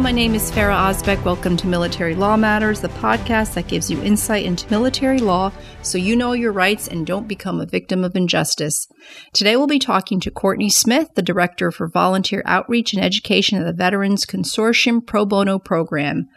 my name is Ferah Ozbek. Welcome to Military Law Matters, the podcast that gives you insight into military law so you know your rights and don't become a victim of injustice. Today we'll be talking to Courtney Smith, the Director for Volunteer Outreach and Education of the Veterans Consortium Pro Bono Program.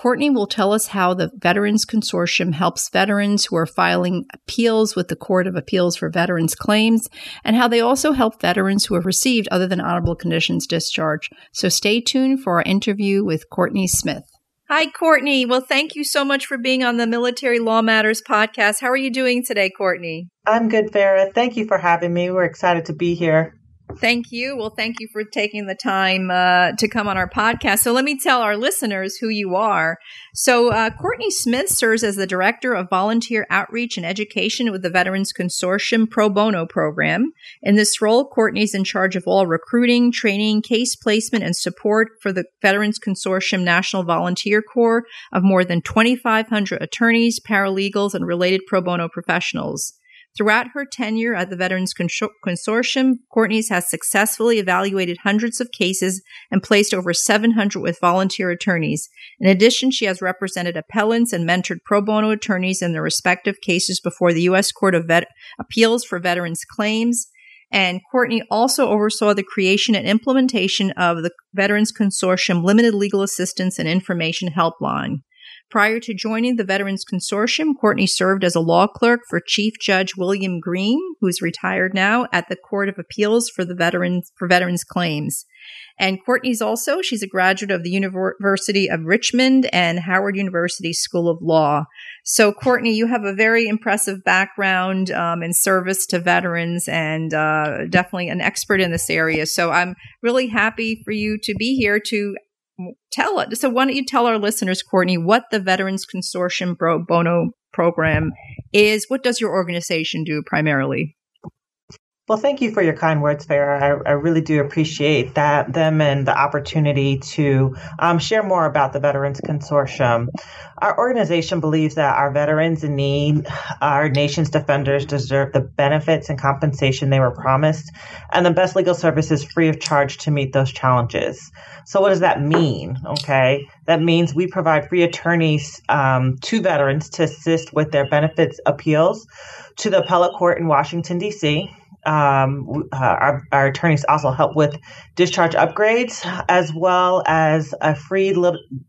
Courtney will tell us how the Veterans Consortium helps veterans who are filing appeals with the Court of Appeals for Veterans Claims and how they also help veterans who have received other than honorable conditions discharge. So stay tuned for our interview with Courtney Smith. Hi, Courtney. Well, thank you so much for being on the Military Law Matters podcast. How are you doing today, Courtney? I'm good, Ferah. Thank you for having me. We're excited to be here. Thank you. Well, thank you for taking the time uh, to come on our podcast. So, let me tell our listeners who you are. So, uh, Courtney Smith serves as the Director of Volunteer Outreach and Education with the Veterans Consortium Pro Bono Program. In this role, Courtney is in charge of all recruiting, training, case placement, and support for the Veterans Consortium National Volunteer Corps of more than 2,500 attorneys, paralegals, and related pro bono professionals. Throughout her tenure at the Veterans Consortium, Courtney's has successfully evaluated hundreds of cases and placed over 700 with volunteer attorneys. In addition, she has represented appellants and mentored pro bono attorneys in their respective cases before the U.S. Court of Vet- Appeals for Veterans Claims. And Courtney also oversaw the creation and implementation of the Veterans Consortium Limited Legal Assistance and Information Helpline. Prior to joining the Veterans Consortium, Courtney served as a law clerk for Chief Judge William Greene, who's retired now, at the Court of Appeals for the Veterans for Veterans Claims. And Courtney's also she's a graduate of the University of Richmond and Howard University School of Law. So, Courtney, you have a very impressive background um, in service to veterans and uh, definitely an expert in this area. So, I'm really happy for you to be here to tell it. So why don't you tell our listeners, Courtney, what the Veterans Consortium Pro Bono program is? What does your organization do primarily? Well, thank you for your kind words, Ferah. I, I really do appreciate that them and the opportunity to um, share more about the Veterans Consortium. Our organization believes that our veterans in need, our nation's defenders, deserve the benefits and compensation they were promised, and the best legal services free of charge to meet those challenges. So, what does that mean? Okay, that means we provide free attorneys um, to veterans to assist with their benefits appeals to the appellate court in Washington D.C um, uh, our, our, attorneys also help with discharge upgrades as well as a free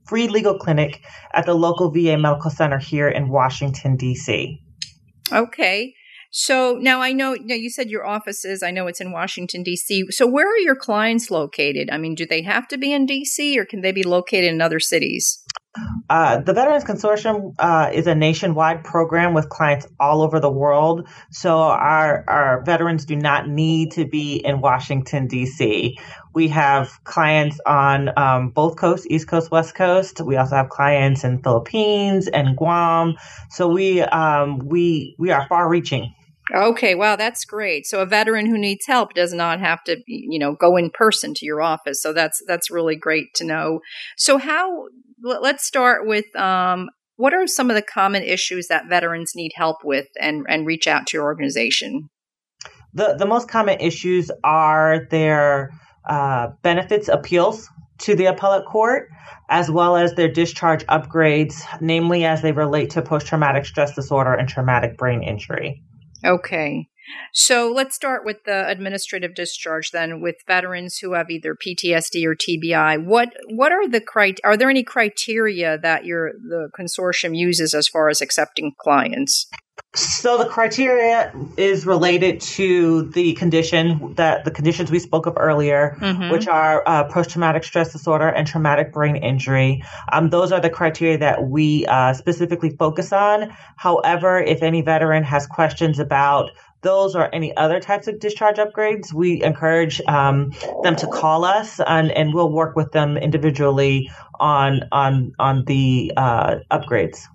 free legal clinic at the local VA medical center here in Washington D.C. Okay. So now I know, you said your office is, I know it's in Washington, D.C. So where are your clients located? I mean, do they have to be in D.C. or can they be located in other cities? Uh, the Veterans Consortium uh, is a nationwide program with clients all over the world. So our, our veterans do not need to be in Washington, D.C. We have clients on um, both coasts, East Coast, West Coast. We also have clients in Philippines and Guam. So we, um, we, we are far reaching. Okay, wow, that's great. So a veteran who needs help does not have to, you know, go in person to your office. So that's that's really great to know. So how let's start with um, what are some of the common issues that veterans need help with and, and reach out to your organization? The, the most common issues are their uh, benefits appeals to the appellate court, as well as their discharge upgrades, namely as they relate to post traumatic stress disorder and traumatic brain injury. Okay. So let's start with the administrative discharge then with veterans who have either PTSD or TBI. What what are the crit- are there any criteria that your the consortium uses as far as accepting clients? So the criteria is related to the condition that the conditions we spoke of earlier, mm-hmm. which are uh, post-traumatic stress disorder and traumatic brain injury. Um, those are the criteria that we uh, specifically focus on. However, if any veteran has questions about those or any other types of discharge upgrades, we encourage um, them to call us and, and we'll work with them individually on on on the uh, upgrades.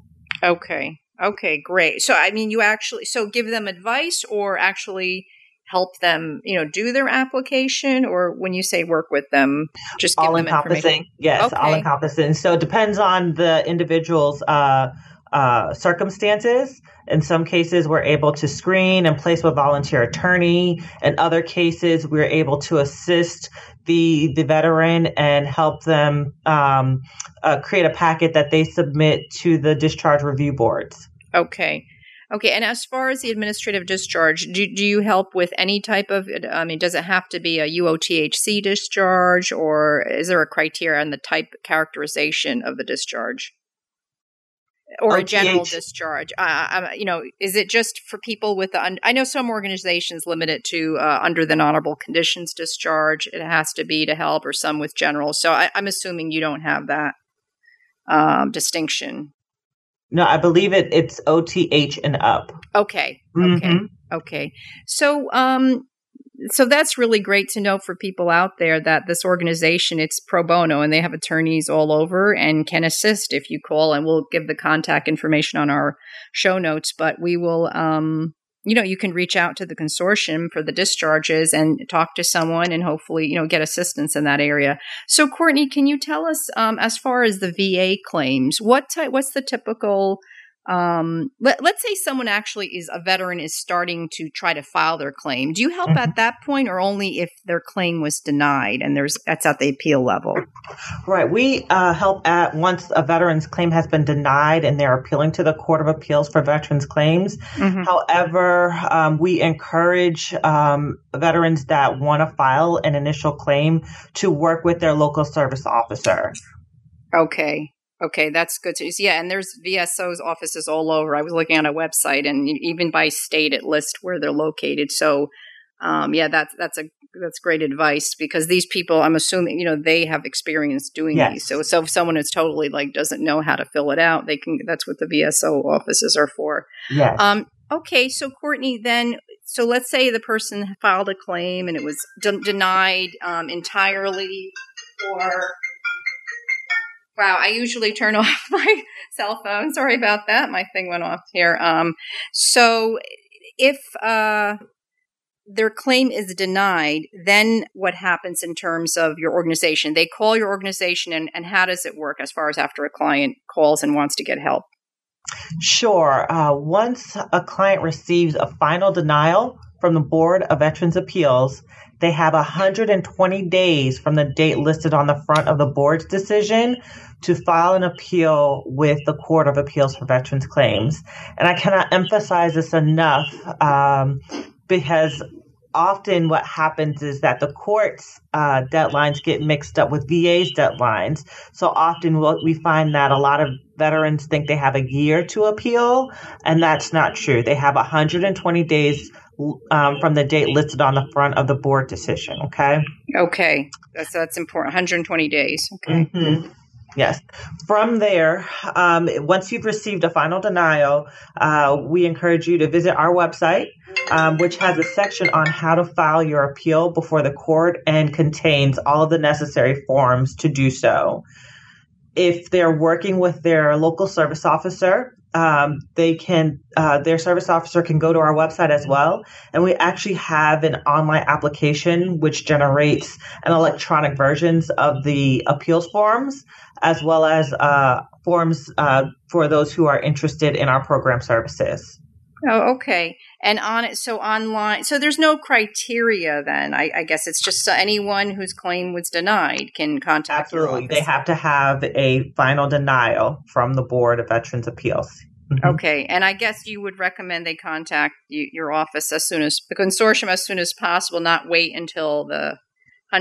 Okay. Okay, great. So I mean you actually so give them advice or actually help them, you know, do their application or when you say work with them, just give all them encompassing. Yes, okay. all encompassing. So it depends on the individual's uh uh, circumstances. In some cases, we're able to screen and place with volunteer attorney. In other cases, we're able to assist the the veteran and help them um, uh, create a packet that they submit to the discharge review boards. Okay. Okay, and as far as the administrative discharge, do, do you help with any type of? I mean, does it have to be a UOTHC discharge, or is there a criteria on the type characterization of the discharge, or a general discharge? Uh, you know, is it just for people with the? Un- I know some organizations limit it to uh, under the honorable conditions discharge. It has to be to help, or some with general. So I, I'm assuming you don't have that um, distinction. No, I believe it. It's OTH and up. Okay. Okay. Mm-hmm. Okay. So, um, so that's really great to know for people out there that this organization it's pro bono and they have attorneys all over and can assist if you call and we'll give the contact information on our show notes but we will um you know, you can reach out to the consortium for the discharges and talk to someone and hopefully, you know, get assistance in that area. So, Courtney, can you tell us, um, as far as the VA claims, what type, what's the typical um, let, us say someone actually is a veteran is starting to try to file their claim. Do you help mm-hmm. at that point or only if their claim was denied and there's that's at the appeal level? Right. We uh, help at once a veteran's claim has been denied and they're appealing to the court of appeals for veterans claims. Mm-hmm. however um, we encourage um, veterans that want to file an initial claim to work with their local service officer. Okay Okay, that's good to see. Yeah, and there's VSO's offices all over. I was looking on a website, and even by state, it lists where they're located. So, um, yeah, that's that's a that's great advice because these people, I'm assuming, you know, they have experience doing yes. these. So, so if someone is totally like doesn't know how to fill it out, they can. That's what the VSO offices are for. Yes. Um. Okay, so Courtney, then, so let's say the person filed a claim and it was de- denied um, entirely, or Wow, I usually turn off my cell phone. Sorry about that. My thing went off here. Um, so if uh, their claim is denied, then what happens in terms of your organization? They call your organization, and, and how does it work as far as after a client calls and wants to get help? Sure. Uh, once a client receives a final denial from the Board of Veterans Appeals, they have 120 days from the date listed on the front of the board's decision to file an appeal with the Court of Appeals for Veterans Claims. And I cannot emphasize this enough um, because often what happens is that the court's uh, deadlines get mixed up with VA's deadlines. So often what we find that a lot of veterans think they have a year to appeal, and that's not true. They have 120 days um, from the date listed on the front of the board decision. Okay. Okay, that's that's important. 120 days. Okay. Mm-hmm. Yes. From there, um, once you've received a final denial, uh, we encourage you to visit our website, um, which has a section on how to file your appeal before the court and contains all of the necessary forms to do so. If they're working with their local service officer, um, they can uh, their service officer can go to our website as well. And we actually have an online application which generates an electronic versions of the appeals forms as well as uh, forms uh, for those who are interested in our program services oh okay. And on it so online so there's no criteria then i, I guess it's just anyone whose claim was denied can contact absolutely. they have to have a final denial from the board of veterans appeals. Mm-hmm. okay and i guess you would recommend they contact you, your office as soon as the consortium as soon as possible not wait until the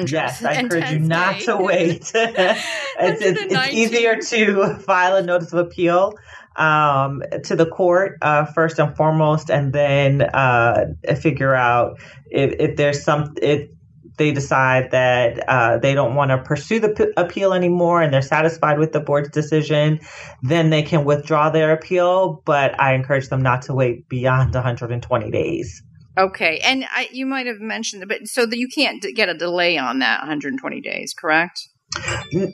Yes, I encourage you not to wait. it's, it's, it's easier to file a notice of appeal um, to the court uh, first and foremost, and then uh, figure out if, if there's some if they decide that uh, they don't want to pursue the p- appeal anymore and they're satisfied with the board's decision, then they can withdraw their appeal. But I encourage them not to wait beyond 120 days. Okay, and I, you might have mentioned, but so that you can't get a delay on that 120 days, correct?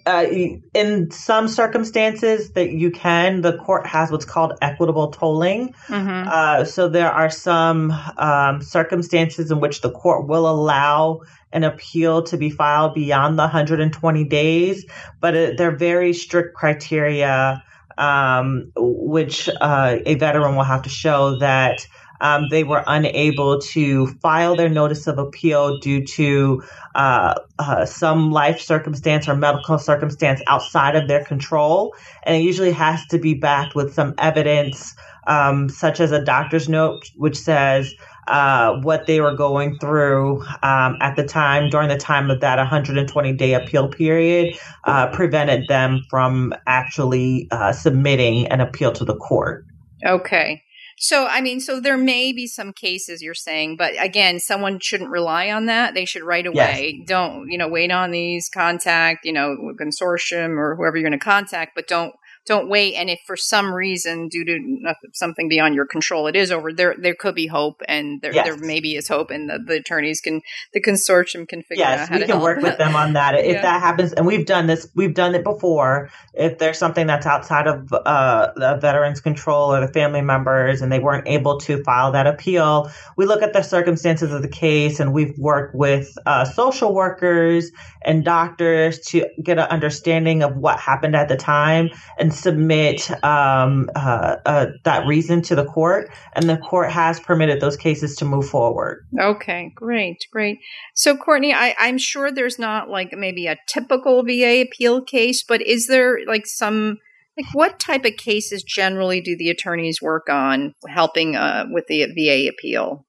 Uh, in some circumstances that you can, the court has what's called equitable tolling. Mm-hmm. Uh, so there are some um, circumstances in which the court will allow an appeal to be filed beyond the 120 days, but it, they're very strict criteria um, which uh, a veteran will have to show that um, they were unable to file their notice of appeal due to uh, uh, some life circumstance or medical circumstance outside of their control. And it usually has to be backed with some evidence, um, such as a doctor's note, which says, uh, what they were going through um, at the time during the time of that 120 day appeal period uh, prevented them from actually uh, submitting an appeal to the court. Okay. So, I mean, so there may be some cases you're saying, but again, someone shouldn't rely on that. They should right away. Yes. Don't, you know, wait on these, contact, you know, consortium or whoever you're going to contact, but don't don't wait. And if for some reason, due to something beyond your control, it is over, there there could be hope, and there yes. there maybe is hope, and the, the, attorneys can the consortium can figure yes, out how we can work with them on that. If yeah. that happens, and we've done this, we've done it before. If there's something that's outside of uh, the veterans' control or the family members, and they weren't able to file that appeal, we look at the circumstances of the case, and we've worked with uh, social workers and doctors to get an understanding of what happened at the time and submit um, uh, uh, that reason to the court, and the court has permitted those cases to move forward. Okay, great, great. So, Courtney, I, I'm sure there's not like maybe a typical VA appeal case, but is there like some like what type of cases generally do the attorneys work on helping uh, with the VA appeal?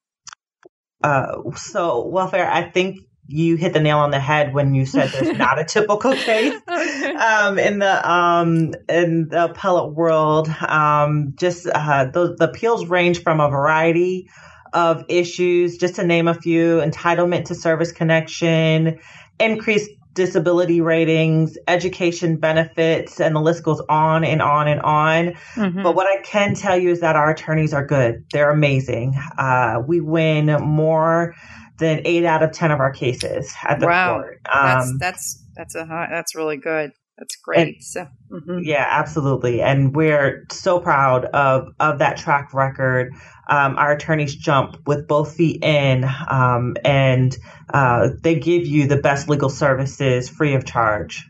Uh, so welfare, I think you hit the nail on the head when you said there's not a typical case um, in the um, in the appellate world. Um, just uh, the, the appeals range from a variety of issues, just to name a few: entitlement to service connection, increased disability ratings, education benefits, and the list goes on and on and on. Mm-hmm. But what I can tell you is that our attorneys are good. They're amazing. Uh, we win more than eight out of ten of our cases at the wow. court. Um, that's that's that's a high, that's really good. That's great. And, so, mm-hmm. Yeah, absolutely, and we're so proud of of that track record. Um, our attorneys jump with both feet in, um, and uh, they give you the best legal services free of charge.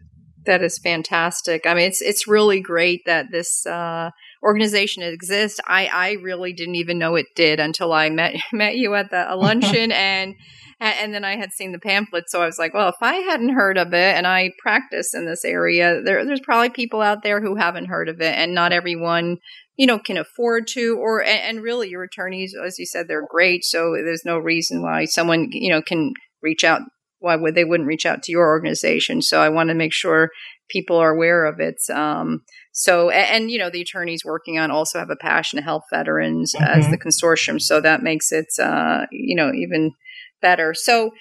That is fantastic. I mean, it's it's really great that this uh, organization exists. I I really didn't even know it did until I met met you at the luncheon and and then I had seen the pamphlet. So I was like, well, if I hadn't heard of it and I practice in this area, there, there's probably people out there who haven't heard of it, and not everyone you know can afford to or and, really your attorneys as you said they're great so there's no reason why someone you know can reach out why would they wouldn't reach out to your organization so i want to make sure people are aware of it um, so, and, and, you know, the attorneys working on also have a passion to help veterans mm-hmm. as the consortium. So that makes it, uh, you know, even better. So,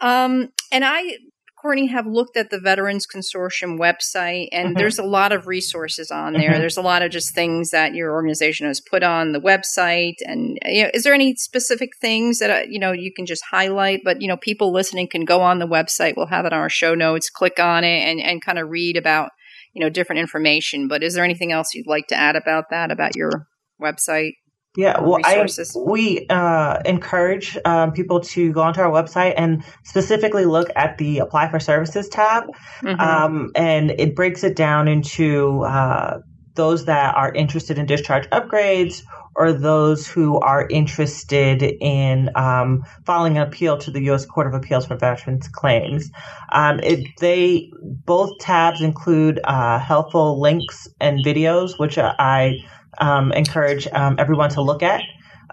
um, and I, Courtney, have looked at the Veterans Consortium website, and mm-hmm. there's a lot of resources on there. Mm-hmm. There's a lot of just things that your organization has put on the website. And you know, is there any specific things that uh, you know you can just highlight? But you know, people listening can go on the website. We'll have it on our show notes. Click on it and and kind of read about you know different information. But is there anything else you'd like to add about that about your website? Yeah, well, I, we uh, encourage um, people to go onto our website and specifically look at the Apply for Services tab, mm-hmm. um, and it breaks it down into uh, those that are interested in discharge upgrades or those who are interested in um, filing an appeal to the U.S. Court of Appeals for Veterans Claims. Um, it, they both tabs include uh, helpful links and videos, which I um, encourage um, everyone to look at,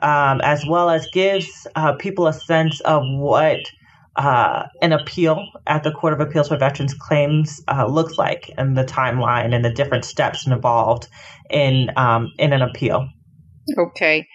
um, as well as gives uh, people a sense of what. Uh, an appeal at the Court of Appeals for Veterans Claims uh, looks like, and the timeline and the different steps involved in um, in an appeal. Okay.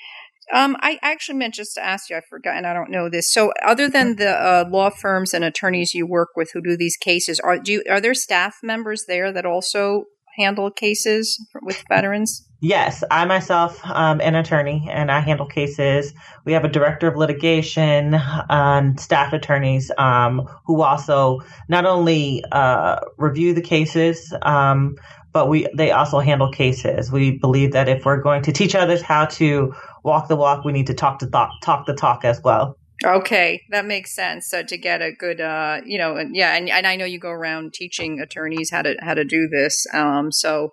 Um, I actually meant just to ask you. I forgot, and I don't know this. So, other than the uh, law firms and attorneys you work with who do these cases, are do you, are there staff members there that also handle cases with veterans? Yes, I myself am an attorney and I handle cases. We have a director of litigation and staff attorneys um, who also not only uh, review the cases, um, but we they also handle cases. We believe that if we're going to teach others how to walk the walk, we need to talk the talk, talk the talk as well. Okay, that makes sense. So to get a good, uh, you know, yeah, and, and I know you go around teaching attorneys how to how to do this. Um, so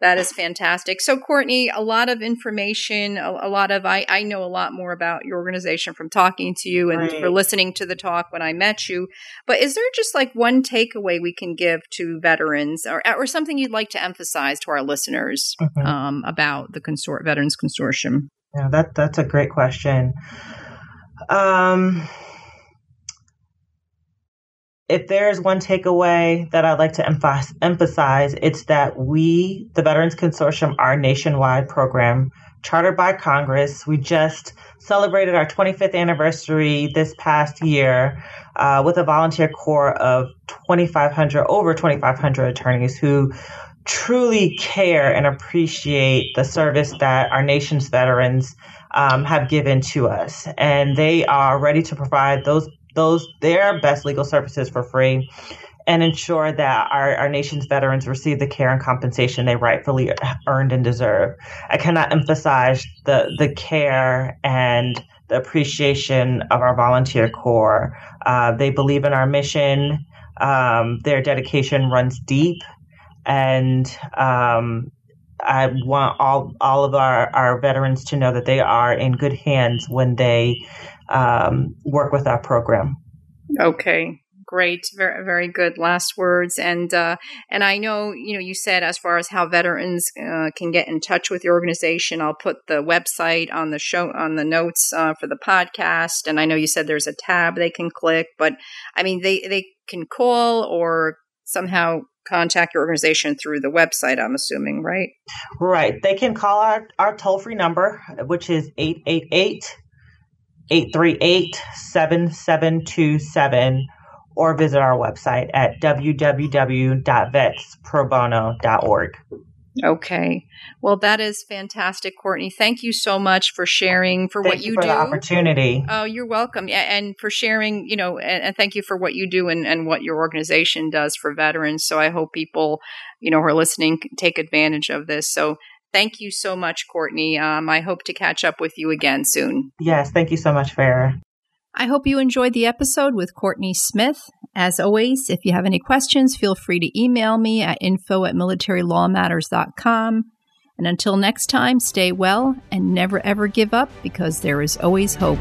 That is fantastic. So, Courtney, a lot of information, a, a, lot of, I, I know a lot more about your organization from talking to you and right. for listening to the talk when I met you. But is there just like one takeaway we can give to veterans or, or something you'd like to emphasize to our listeners mm-hmm. um, about the consort- Veterans Consortium? Yeah, that, that's a great question. Um, if there's one takeaway that I'd like to emphasize, it's that we, the Veterans Consortium, a nationwide program chartered by Congress. We just celebrated our 25th anniversary this past year uh, with a volunteer corps of 2,500, over 2,500 attorneys who truly care and appreciate the service that our nation's veterans um, have given to us. And they are ready to provide those those their best legal services for free and ensure that our, our nation's veterans receive the care and compensation they rightfully earned and deserve. I cannot emphasize the, the care and the appreciation of our volunteer corps. Uh, they believe in our mission. Um, their dedication runs deep, and um, I want all all of our, our veterans to know that they are in good hands when they um, work with our program. Okay, great, very very good last words. And uh, and I know you know you said as far as how veterans uh, can get in touch with your organization. I'll put the website on the show on the notes uh, for the podcast. And I know you said there's a tab they can click, but I mean they they can call or somehow contact your organization through the website, I'm assuming, right? Right. They can call our, our toll free number, which is 888 838 7727, or visit our website at www.vetsprobono.org. Okay. Well, that is fantastic, Courtney. Thank you so much for sharing for thank what you, you do. The opportunity. Oh, you're welcome. And for sharing, you know, and, and thank you for what you do and, and, what your organization does for veterans. So I hope people, you know, who are listening take advantage of this. So thank you so much, Courtney. Um, I hope to catch up with you again soon. Yes. Thank you so much, Ferah. I hope you enjoyed the episode with Courtney Smith. As always, if you have any questions, feel free to email me at info at militarylawmatters.com. And until next time, stay well and never ever give up because there is always hope.